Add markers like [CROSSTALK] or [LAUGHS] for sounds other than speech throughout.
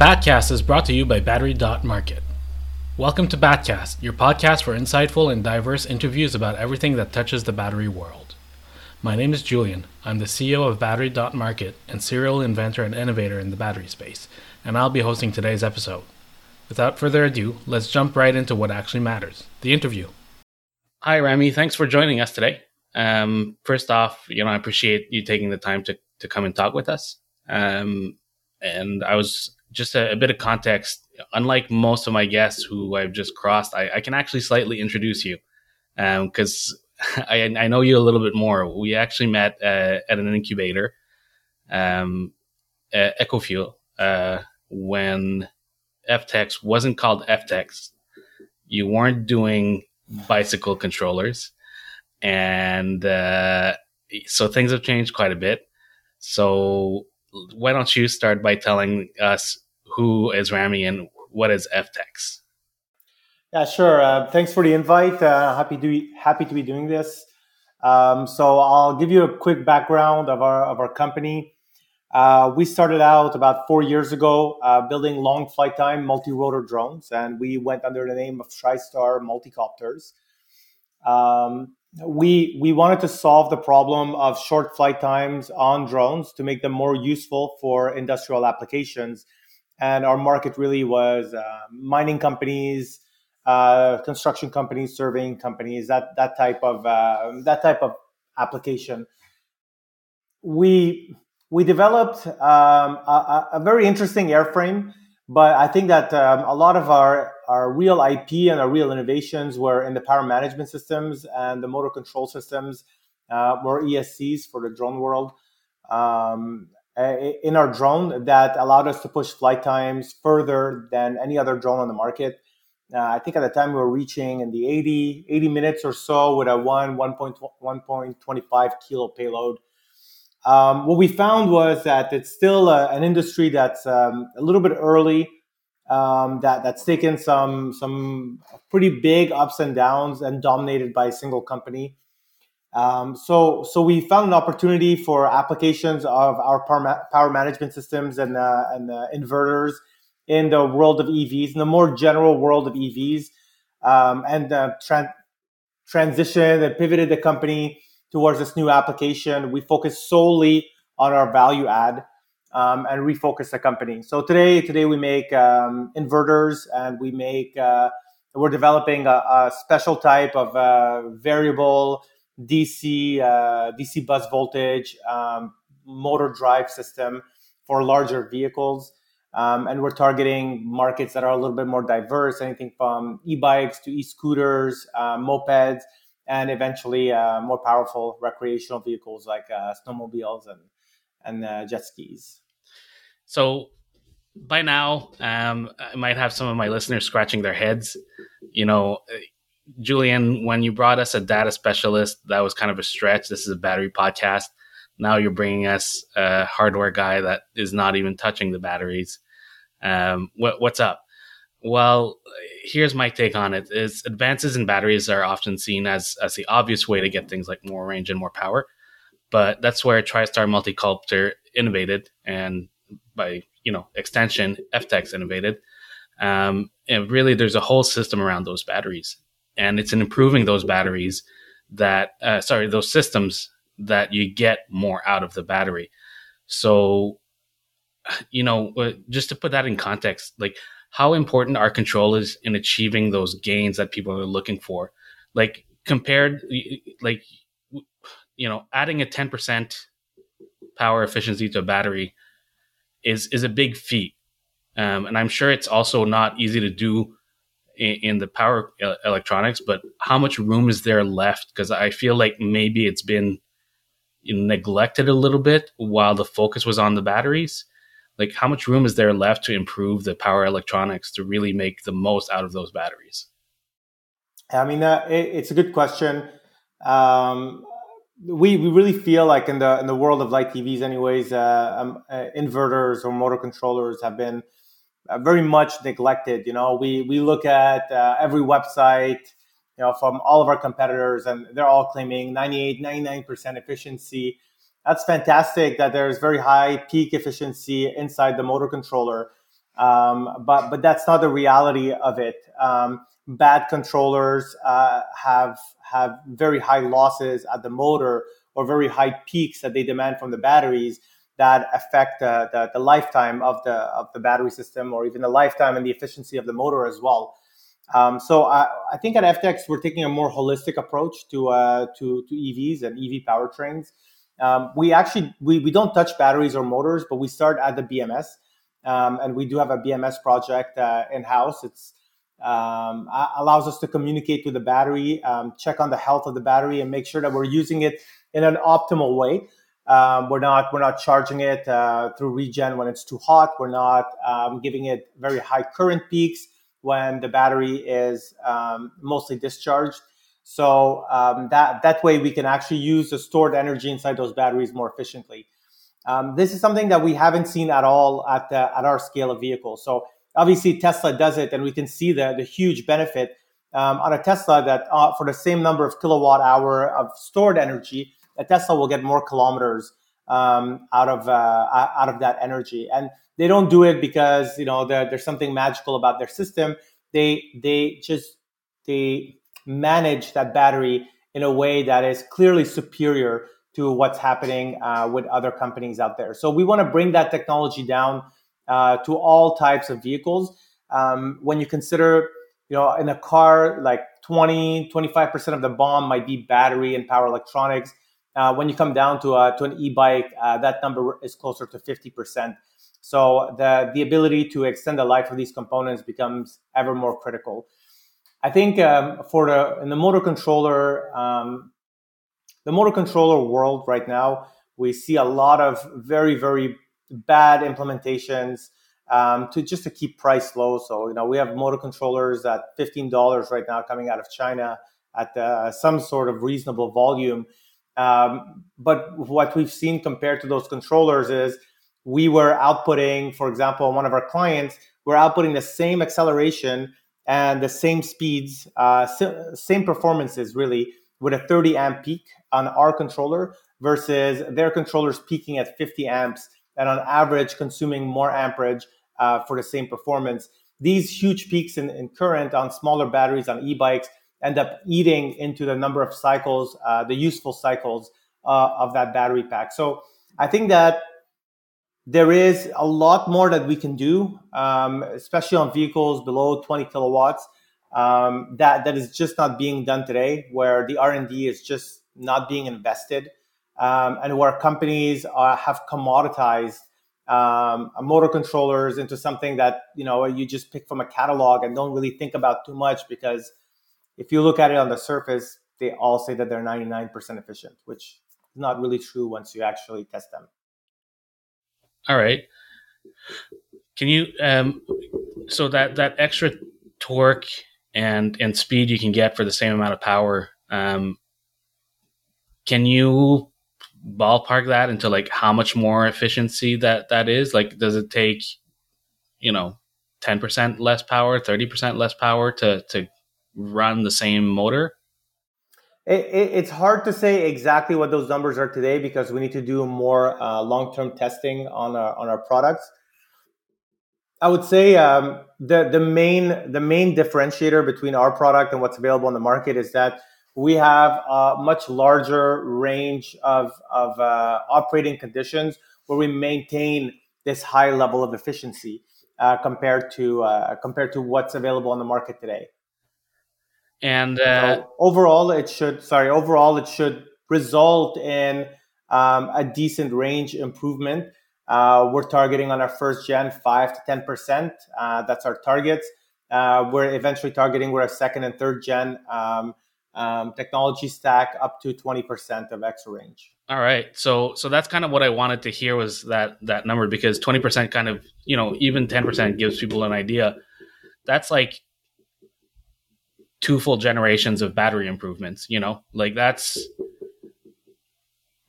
Battcast is brought to you by Battery Market. Welcome to Battcast, your podcast for insightful and diverse interviews about everything that touches the battery world. My name is Julian. I'm the CEO of Battery Market and serial inventor and innovator in the battery space, and I'll be hosting today's episode. Without further ado, let's jump right into what actually matters the interview. Hi, Ramee. Thanks for joining us today. Um, first off, you know, I appreciate you taking the time to, to come and talk with us. Um, and I was just a, a, bit of context. Unlike most of my guests who I've just crossed, I, I can actually slightly introduce you because um, [LAUGHS] I, I, know you a little bit more. We actually met uh, at an incubator, um, Ecofuel, uh, when FTEX wasn't called FTEX. You weren't doing bicycle controllers, and uh, so things have changed quite a bit. So why don't you start by telling us who is Ramee and what is FTEX? Yeah, sure. Uh, thanks for the invite. Uh, happy to be, happy to be doing this. Um, so I'll give you a quick background of our of our company. Uh, we started out about four years ago uh, building long flight time multi-rotor drones, and we went under the name of TriStar Multicopters. Um, we we wanted to solve the problem of short flight times on drones to make them more useful for industrial applications. And our market really was uh, mining companies uh, construction companies surveying companies that that type of uh, that type of application. We we developed um, a, a, very interesting airframe but I think that um, a lot of our, our real IP and our real innovations were in the power management systems and the motor control systems, uh, or ESCs for the drone world. Um, in our drone that allowed us to push flight times further than any other drone on the market. Uh, I think at the time we were reaching in the 80, 80 minutes or so with a 1, 1.25 kilo payload. Um, what we found was that it's still a, an industry that's um, a little bit early, um, that that's taken some some pretty big ups and downs and dominated by a single company. Um, so so we found an opportunity for applications of our power, ma- power management systems and uh, and uh, inverters in the world of EVs, in the more general world of EVs, um, and uh, tra- transition and pivoted the company towards this new application. We focus solely on our value add um, and refocus the company. So today, today we make um, inverters and we make uh, we're developing a, a, special type of uh, variable DC uh, DC bus voltage um, motor drive system for larger vehicles. Um, and we're targeting markets that are a little bit more diverse, anything from e-bikes to e-scooters, uh, mopeds, and eventually uh, more powerful recreational vehicles like uh, snowmobiles and and uh, jet skis. So by now, um, I might have some of my listeners scratching their heads. You know, Julian, when you brought us a data specialist, that was kind of a stretch. This is a battery podcast. Now you're bringing us a hardware guy that is not even touching the batteries. Um, what, what's up? Well, here's my take on it: is advances in batteries are often seen as as the obvious way to get things like more range and more power, but that's where TriStar Multicopter innovated, and by you know extension, FTEX innovated. Um, and really, there's a whole system around those batteries, and it's in improving those batteries that uh, sorry those systems that you get more out of the battery. So, you know, uh, just to put that in context, like how important are controllers in achieving those gains that people are looking for. Like compared like you know adding a 10% power efficiency to a battery is is a big feat. Um, and i'm sure it's also not easy to do in, in the power electronics but how much room is there left? Because i feel like maybe it's been neglected a little bit while the focus was on the batteries like how much room is there left to improve the power electronics to really make the most out of those batteries? I mean uh, it, it's a good question. Um, we, we really feel like in the in the world of light EVs anyways uh, um, uh, inverters or motor controllers have been uh, very much neglected you know? We we look at uh, every website you know from all of our competitors and they're all claiming 98 99% efficiency that's fantastic that there's very high peak efficiency inside the motor controller. Um, but but that's not the reality of it. Um, bad controllers uh, have have very high losses at the motor or very high peaks that they demand from the batteries that affect the, the, the, lifetime of the of the battery system or even the lifetime and the efficiency of the motor as well. Um, so I, I, think at FTEX we're taking a more holistic approach to uh, to, to EVs and EV powertrains. Um, we actually we, we don't touch batteries or motors, but we start at the BMS, um, and we do have a BMS project uh, in house. It's um, allows us to communicate with the battery, um, check on the health of the battery, and make sure that we're using it in an optimal way. Um, we're not we're not charging it uh, through regen when it's too hot. We're not um, giving it very high current peaks when the battery is mostly discharged. So um, that that way we can actually use the stored energy inside those batteries more efficiently. Um, this is something that we haven't seen at all at the, at our scale of vehicles. So obviously Tesla does it, and we can see the the huge benefit um, on a Tesla that uh, for the same number of kilowatt hour of stored energy, a Tesla will get more kilometers um, out of uh, out of that energy. And they don't do it because you know there's something magical about their system. They they just they manage that battery in a way that is clearly superior to what's happening uh, with other companies out there. So we want to bring that technology down uh, to all types of vehicles. Um, when you consider, you know, in a car, like 20, 25% of the BOM might be battery and power electronics. Uh, when you come down to, a, to an e-bike, uh, that number is closer to 50%. So the, the ability to extend the life of these components becomes ever more critical. I think um, for the in the motor controller, um, the motor controller world right now, we see a lot of very very bad implementations um, to just to keep price low. So you know we have motor controllers at fifteen dollars right now coming out of China at uh, some sort of reasonable volume. Um, but what we've seen compared to those controllers is we were outputting, for example, one of our clients, we're outputting the same acceleration and the same speeds, uh, same performances really, with a 30 amp peak on our controller versus their controllers peaking at 50 amps and on average consuming more amperage uh, for the same performance. These huge peaks in, in, current on smaller batteries on e-bikes end up eating into the number of cycles, uh, the useful cycles uh, of that battery pack. So I think that there is a lot more that we can do, um, especially on vehicles below 20 kilowatts. Um, that that is just not being done today, where the R and D is just not being invested, um, and where companies uh, have commoditized um, motor controllers into something that you know you just pick from a catalog and don't really think about too much because if you look at it on the surface, they all say that they're 99% efficient, which is not really true once you actually test them. All right. Can you um so that that extra torque and and speed you can get for the same amount of power um can you ballpark that into like how much more efficiency that that is like does it take you know 10% less power 30% less power to to run the same motor it, it, it's hard to say exactly what those numbers are today because we need to do more uh, long-term testing on our on our products. I would say um, the the main the main differentiator between our product and what's available on the market is that we have a much larger range of of uh, operating conditions where we maintain this high level of efficiency uh, compared to uh, compared to what's available on the market today. And uh, so overall, it should sorry overall it should result in um, a decent range improvement. Uh, we're targeting on our first gen five to ten percent. Uh, that's our targets. Uh, we're eventually targeting with our second and third gen um, um, technology stack up to twenty percent of extra range. All right, so so that's kind of what I wanted to hear was that that number because twenty percent kind of you know even ten percent gives people an idea. That's like two full generations of battery improvements you know? Like that's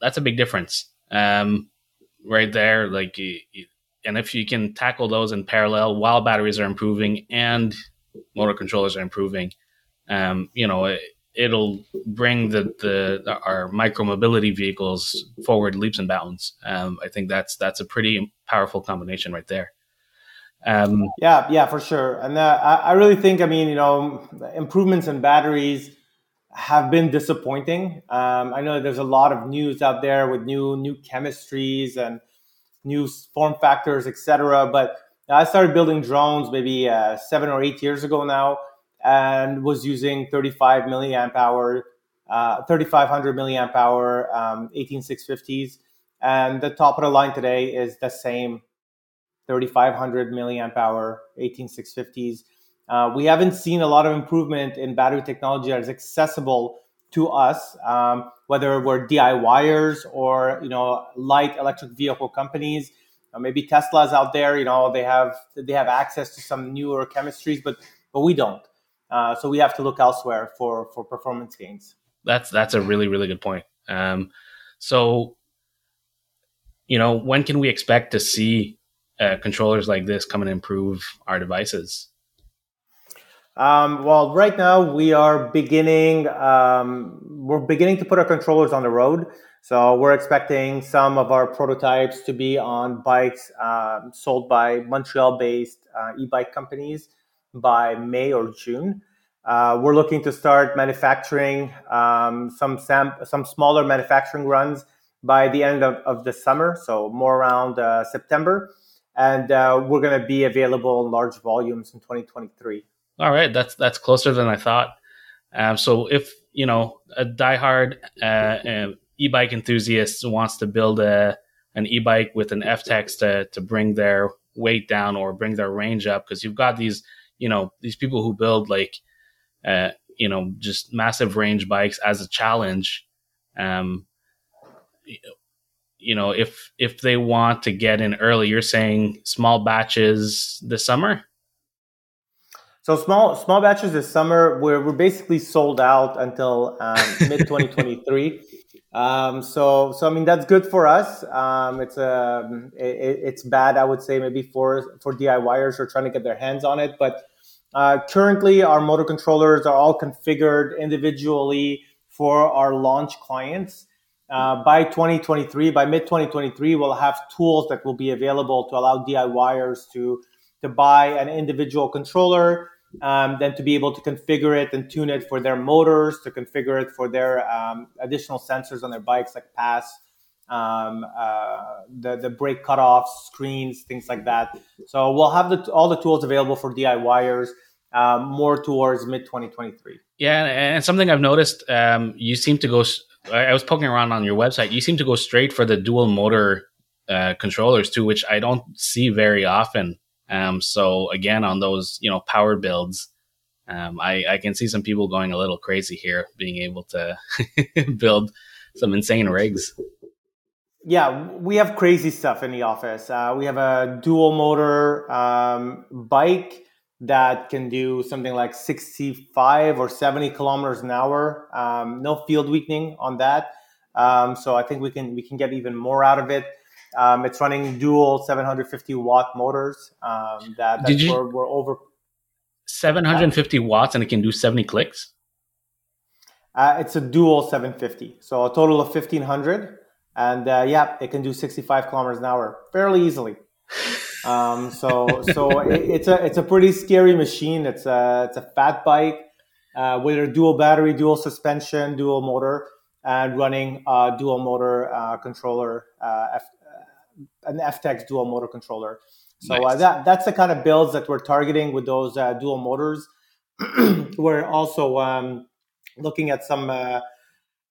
that's a big difference um, right there like and if you can tackle those in parallel while batteries are improving and motor controllers are improving um, you know it, will bring the, the our micro mobility vehicles forward leaps and bounds. Um, i think that's that's a pretty powerful combination right there Um, yeah, yeah, for sure. And uh, I, I really think, I mean, you know, improvements in batteries have been disappointing. Um, I know there's a lot of news out there with new new chemistries and new form factors, etc. But I started building drones maybe uh, seven or eight years ago now, and was using 35 milliamp hour, uh, 3500 milliamp hour um, 18650s, and the top of the line today is the same 3500 milliamp hour 18650s. Uh, we haven't seen a lot of improvement in battery technology that is accessible to us, um, whether we're DIYers or you know light electric vehicle companies. Uh, maybe Tesla's out there, you know, they have they have access to some newer chemistries, but but we don't. Uh, so we have to look elsewhere for for performance gains. That's that's a really really good point. Um, so, you know, when can we expect to see uh, controllers like this come and improve our devices? Um, well, right now we are beginning. Um, we're beginning to put our controllers on the road. So we're expecting some of our prototypes to be on bikes um, sold by Montreal-based uh, e-bike companies by May or June. Uh, we're looking to start manufacturing um, some sam- some smaller manufacturing runs by the end of, of the summer, so more around uh, September, and uh, we're going to be available in large volumes in 2023. All right, that's that's closer than I thought. Um, so if you know a diehard uh, uh, e-bike enthusiast wants to build a an e-bike with an FTEX to to bring their weight down or bring their range up, because you've got these you know these people who build like uh, you know just massive range bikes as a challenge. Um, you know, if if they want to get in early, you're saying small batches this summer. So small small batches this summer. We're we're basically sold out until um, [LAUGHS] mid 2023. Um, so so I mean that's good for us. Um, it's a um, it, it's bad I would say maybe for for DIYers who are trying to get their hands on it. But uh, currently our motor controllers are all configured individually for our launch clients. Uh, by 2023, by mid 2023, we'll have tools that will be available to allow DIYers to to buy an individual controller, um, then to be able to configure it and tune it for their motors, to configure it for their um, additional sensors on their bikes like PAS, um, uh, the the brake cutoffs, screens, things like that. So we'll have the, all the tools available for DIYers. Um, more towards mid 2023. Yeah, and something I've noticed, um, you seem to go. I was poking around on your website. You seem to go straight for the dual motor uh, controllers too, which I don't see very often. Um, so again, on those you know power builds, um, I, I can see some people going a little crazy here, being able to [LAUGHS] build some insane rigs. Yeah, we have crazy stuff in the office. Uh, we have a dual motor um, bike that can do something like 65 or 70 kilometers an hour. Um, no field weakening on that. Um, so I think we can we can get even more out of it. Um, it's running dual 750 watt motors. Um, that Did you, we're, we're over 750 watts, and it can do 70 clicks. Uh, it's a dual 750, so a total of 1500, and uh, yeah, it can do 65 kilometers an hour fairly easily. [LAUGHS] Um, so [LAUGHS] so it, it's a it's a pretty scary machine. It's a it's a fat bike uh, with a dual battery, dual suspension, dual motor, and running a dual motor uh, controller uh, F, an FTEX dual motor controller. So uh, nice. uh, that that's the kind of builds that we're targeting with those uh, dual motors. [CLEARS THROAT] we're also um, looking at some uh,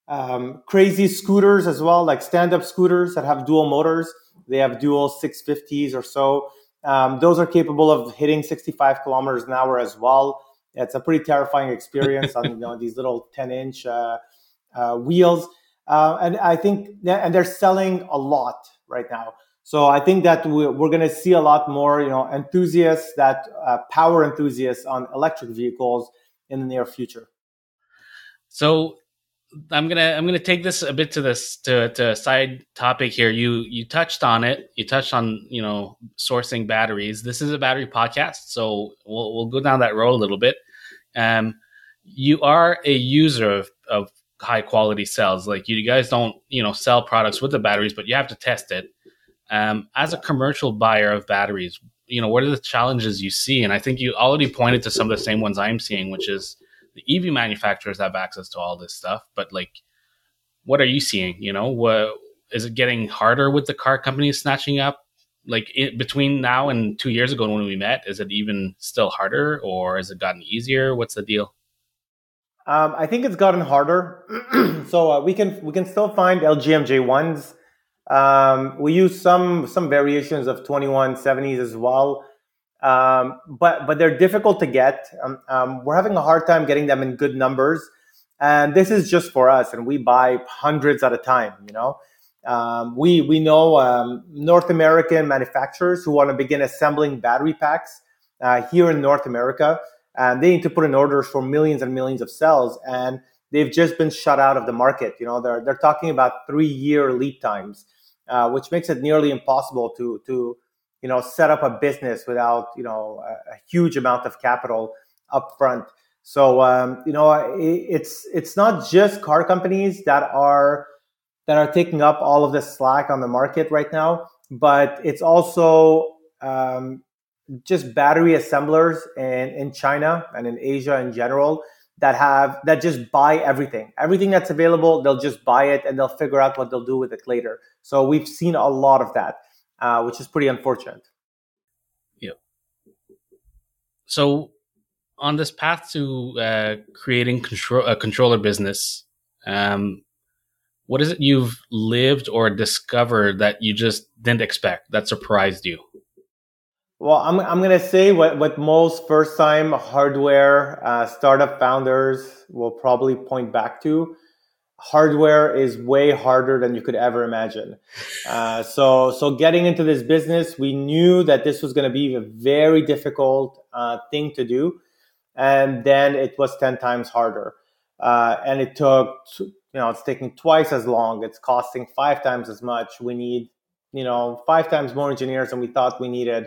um, crazy scooters as well, like stand-up scooters that have dual motors. They have dual 650s or so. Um, those are capable of hitting 65 kilometers an hour as well. It's a pretty terrifying experience on [LAUGHS] you know, these little 10-inch uh, uh, wheels. and I think, and they're selling a lot right now. So I think that we're, going to see a lot more, you know, enthusiasts, that uh, power enthusiasts on electric vehicles in the near future. So I'm gonna I'm gonna take this a bit to this to, to a side topic here. You you touched on it. You touched on you know sourcing batteries. This is a battery podcast, so we'll we'll go down that road a little bit. Um, you are a user of, of high quality cells. Like you guys don't, you know, sell products with the batteries, but you have to test it. Um, as a commercial buyer of batteries, you know, what are the challenges you see? And I think you already pointed to some of the same ones I'm seeing, which is the EV manufacturers have access to all this stuff, but like, what are you seeing? You know, what is it getting harder with the car companies snatching up? Like in, between now and two years ago when we met, is it even still harder, or has it gotten easier? What's the deal? Um, I think it's gotten harder. [CLEARS THROAT] so uh, we can we can still find LG MJ1s. Um, we use some some variations of 2170s as well. Um, but but they're difficult to get. Um, um, we're having a hard time getting them in good numbers, and this is just for us. And we buy hundreds at a time. You know, um, we we know um, North American manufacturers who want to begin assembling battery packs uh, here in North America, and they need to put in orders for millions and millions of cells, and they've just been shut out of the market. You know, they're they're talking about three year lead times, uh, which makes it nearly impossible to to you know set up a business without you know a, a huge amount of capital up front so um, you know it, it's it's not just car companies that are that are taking up all of the slack on the market right now but it's also um, just battery assemblers in, in china and in asia in general that have that just buy everything. Everything that's available they'll just buy it and they'll figure out what they'll do with it later. So we've seen a lot of that uh, which is pretty unfortunate. Yep. So, on this path to uh, creating control, a controller business, um, what is it you've lived or discovered that you just didn't expect that surprised you? Well, I'm, I'm going to say what, what most first time hardware uh, startup founders will probably point back to hardware is way harder than you could ever imagine. Uh, so, so getting into this business, we knew that this was going to be a very difficult uh, thing to do, and then it was ten times harder. Uh, and it took, you know, it's taking twice as long. It's costing five times as much. We need, you know, five times more engineers than we thought we needed.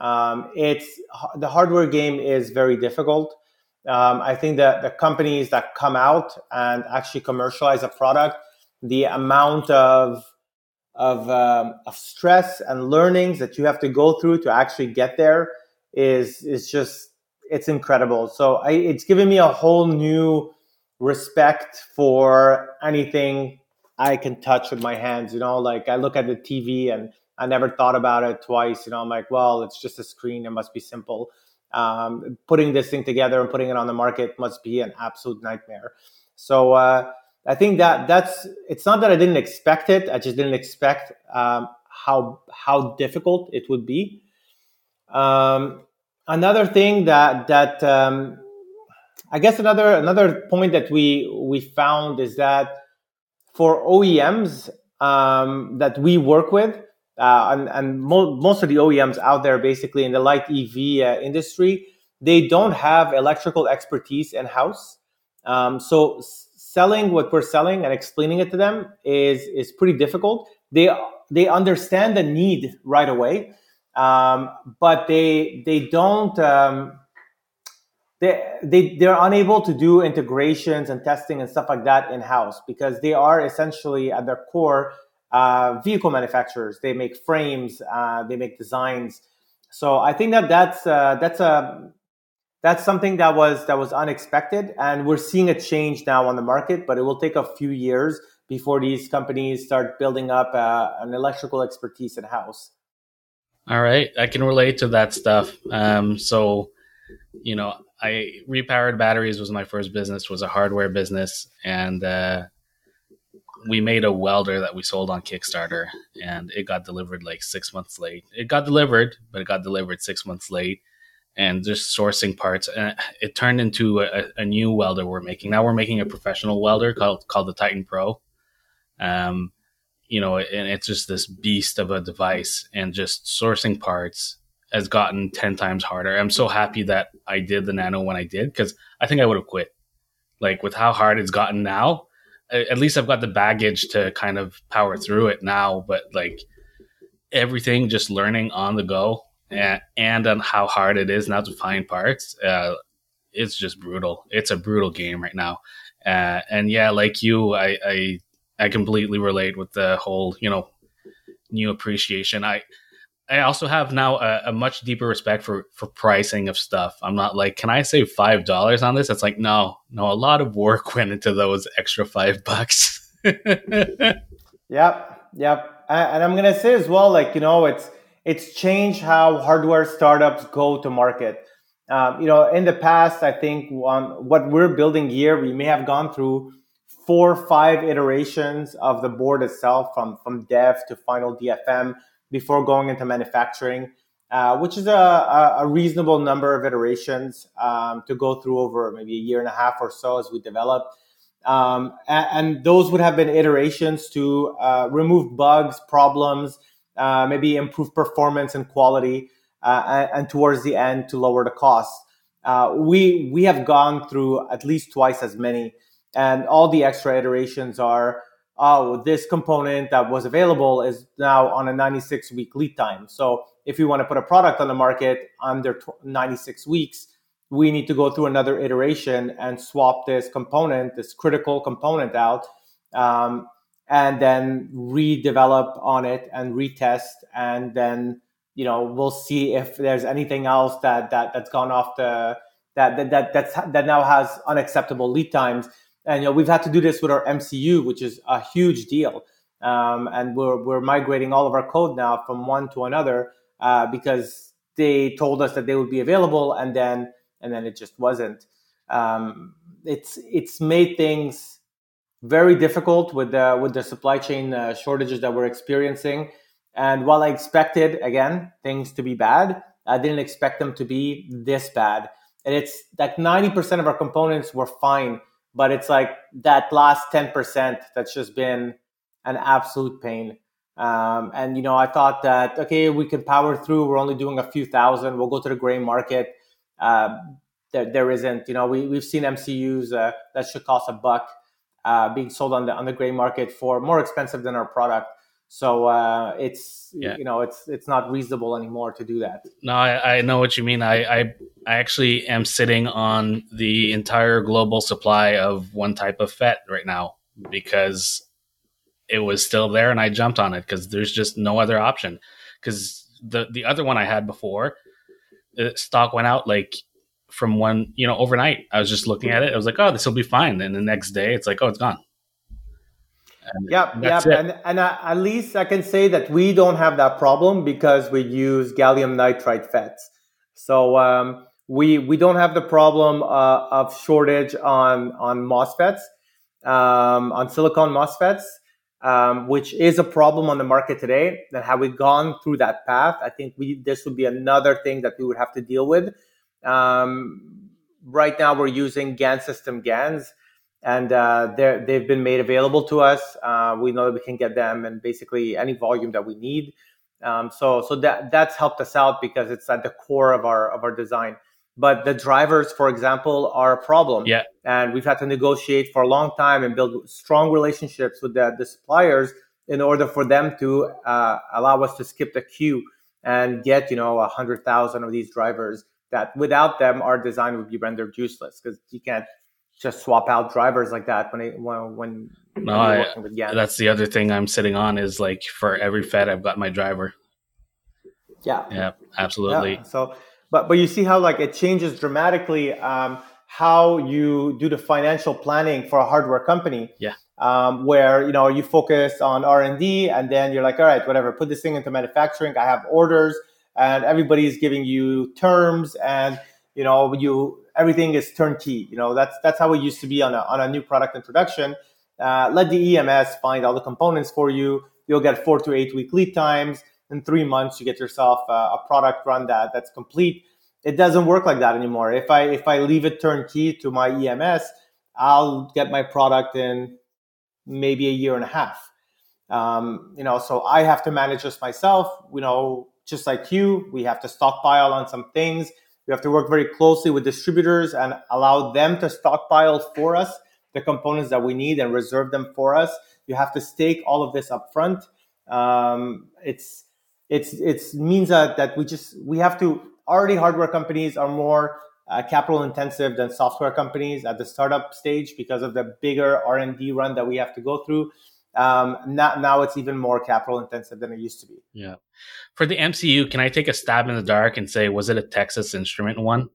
Um, it's the hardware game is very difficult. Um, I think that the companies that come out and actually commercialize a product, the amount of of, um, of stress and learnings that you have to go through to actually get there is is just it's incredible. So I, it's given me a whole new respect for anything I can touch with my hands. You know, like I look at the TV and I never thought about it twice. You know, I'm like, well, it's just a screen. It must be simple um, putting this thing together and putting it on the market must be an absolute nightmare. So uh, I think that that's it's not that I didn't expect it. I just didn't expect um, how how difficult it would be. Um, another thing that that um, I guess another another point that we we found is that for OEMs um, that we work with, uh, and, and mo- most of the OEMs out there, basically in the light EV uh, industry, they don't have electrical expertise in house. Um, so s- selling what we're selling and explaining it to them is is pretty difficult. They they understand the need right away, um, but they they don't. Um, they, they they're unable to do integrations and testing and stuff like that in house because they are essentially at their core uh, vehicle manufacturers. They make frames, uh, they make designs. So I think that that's uh, that's a that's something that was that was unexpected, and we're seeing a change now on the market. But it will take a few years before these companies start building up uh, an electrical expertise in house. All right, I can relate to that stuff. Um, so, you know, I repowered batteries was my first business, was a hardware business, and uh, we made a welder that we sold on Kickstarter, and it got delivered like six months late. It got delivered, but it got delivered six months late, and just sourcing parts. And it turned into a, a new welder we're making. Now we're making a professional welder called called the Titan Pro. Um, you know, and it's just this beast of a device, and just sourcing parts has gotten 10 times harder. I'm so happy that I did the nano when I did because I think I would have quit. Like with how hard it's gotten now, at least I've got the baggage to kind of power through it now. But like everything, just learning on the go and, and on how hard it is now to find parts, uh, it's just brutal. It's a brutal game right now. Uh, and yeah, like you, I, I I completely relate with the whole you know new appreciation. I I also have now a, a, much deeper respect for for pricing of stuff. I'm not like, can I save five dollars on this? It's like, no, no, a lot of work [LAUGHS] went into those extra five bucks. [LAUGHS] yep, yep. And I'm gonna say as well, like you know, it's it's changed how hardware startups go to market. Um, you know, in the past, I think on what we're building here, we may have gone through four, five iterations of the board itself, from from dev to final DFM before going into manufacturing, uh, which is a, a, reasonable number of iterations um, to go through over maybe a year and a half or so as we develop. Um, and, and, those would have been iterations to uh, remove bugs, problems, uh, maybe improve performance and quality, uh, and, and, towards the end to lower the costs. Uh, we we have gone through at least twice as many, and all the extra iterations are oh, this component that was available is now on a 96 week lead time. So if we want to put a product on the market under 96 weeks, we need to go through another iteration and swap this component, this critical component out, um, and then redevelop on it and retest. And then, you know, we'll see if there's anything else that, that, that's gone off the, that, that, that, that's, that now has unacceptable lead times and you know, we've had to do this with our MCU, which is a huge deal. Um, and we're, we're migrating all of our code now from one to another uh, because they told us that they would be available, and then and then it just wasn't. Um, it's it's made things very difficult with the with the supply chain uh, shortages that we're experiencing. And while I expected again things to be bad, I didn't expect them to be this bad. And it's like ninety percent of our components were fine but it's like that last 10% that's just been an absolute pain. Um, and, you know, I thought that, okay, we can power through. We're only doing a few thousand. We'll go to the gray market. Uh, there, there isn't, you know, we, we've seen MCUs uh, that should cost a buck uh, being sold on the, on the gray market for more expensive than our product. So uh, it's yeah. you know it's it's not reasonable anymore to do that. No, I, I know what you mean. I, I I actually am sitting on the entire global supply of one type of FET right now because it was still there and I jumped on it because there's just no other option. Because the the other one I had before, the stock went out like from one you know overnight. I was just looking at it. I was like, oh, this will be fine. And the next day, it's like, oh, it's gone. And yep, yep. It. And and uh, at least I can say that we don't have that problem because we use gallium nitride FETs. So um, we we don't have the problem uh, of shortage on on MOSFETs, um, on silicon MOSFETs, um, which is a problem on the market today. That have we gone through that path? I think we this would be another thing that we would have to deal with. Um, right now, we're using GaN system GaNs and uh, they've been made available to us. Uh, we know that we can get them and basically any volume that we need. Um, so so that that's helped us out because it's at the core of our of our design. But the drivers, for example, are a problem. Yeah. And we've had to negotiate for a long time and build strong relationships with the, the suppliers in order for them to uh, allow us to skip the queue and get you know a hundred thousand of these drivers. That without them, our design would be rendered useless because you can't just swap out drivers like that when it, when when no, I, that's the other thing I'm sitting on is like for every FET, I've got my driver. Yeah. Yeah, absolutely. Yeah. So, but but you see how like it changes dramatically um, how you do the financial planning for a hardware company. Yeah. Um, where you know you focus on R and D, and then you're like, all right, whatever, put this thing into manufacturing. I have orders, and everybody's giving you terms, and you know you everything is turnkey. You know, that's that's how it used to be on a on a new product introduction. Uh, let the EMS find all the components for you. You'll get four to eight week lead times. In three months, you get yourself a, a product run that that's complete. It doesn't work like that anymore. If I if I leave it turnkey to my EMS, I'll get my product in maybe a year and a half. Um, you know, so I have to manage this myself. You know, just like you, we have to stockpile on some things we have to work very closely with distributors and allow them to stockpile for us the components that we need and reserve them for us. You have to stake all of this up front. Um, it's it's it's means that that we just we have to already hardware companies are more uh, capital intensive than software companies at the startup stage because of the bigger R and D run that we have to go through. Um, now, now it's even more capital intensive than it used to be. Yeah. For the MCU, can I take a stab in the dark and say, was it a Texas Instrument one?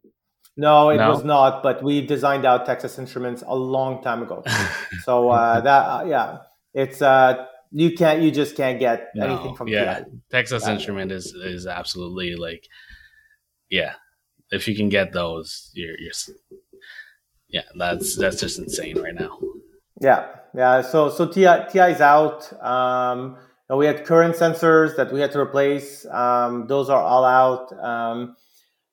No, it no? was not. But we designed out Texas Instruments a long time ago. [LAUGHS] so uh, that uh, yeah, it's uh, you can't you just can't get no, anything from yeah. TI. Texas Instrument is is absolutely like yeah. If you can get those, you're you're yeah, that's that's just insane right now. Yeah, yeah. So so TI TI is out. Um, we had current sensors that we had to replace. Um, those are all out. Um,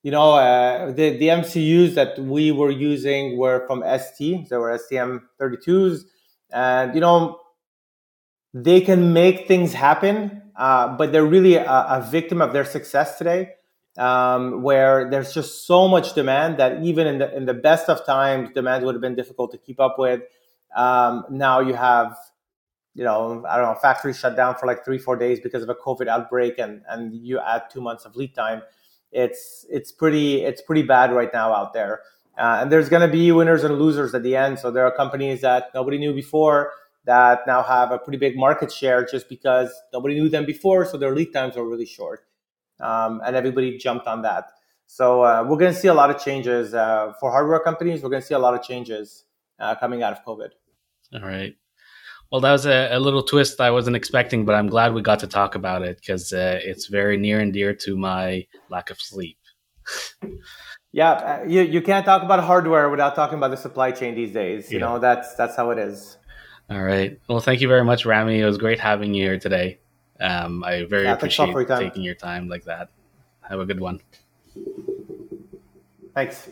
you know, uh, the, the MCUs that we were using were from ST. They were STM32s. And, you know, they can make things happen, uh, but they're really a, a, victim of their success today, um, where there's just so much demand that even in the, in the best of times, demand would have been difficult to keep up with. Um, now you have, you know, I don't know, factory shut down for like three, four days because of a COVID outbreak, and, and you add two months of lead time it's it's pretty it's pretty bad right now out there. Uh, and there's going to be winners and losers at the end. So there are companies that nobody knew before that now have a pretty big market share just because nobody knew them before. So their lead times are really short, um, and everybody jumped on that. So uh, we're going to see a lot of changes uh, for hardware companies. We're going to see a lot of changes uh, coming out of COVID. All right. Well, that was a, a, little twist I wasn't expecting, but I'm glad we got to talk about it because uh, it's very near and dear to my lack of sleep. yeah, uh, you, you can't talk about hardware without talking about the supply chain these days. You yeah. know, that's that's how it is. All right. Well, thank you very much, Ramee. It was great having you here today. Um, I very yeah, appreciate your taking your time like that. Have a good one. Thanks.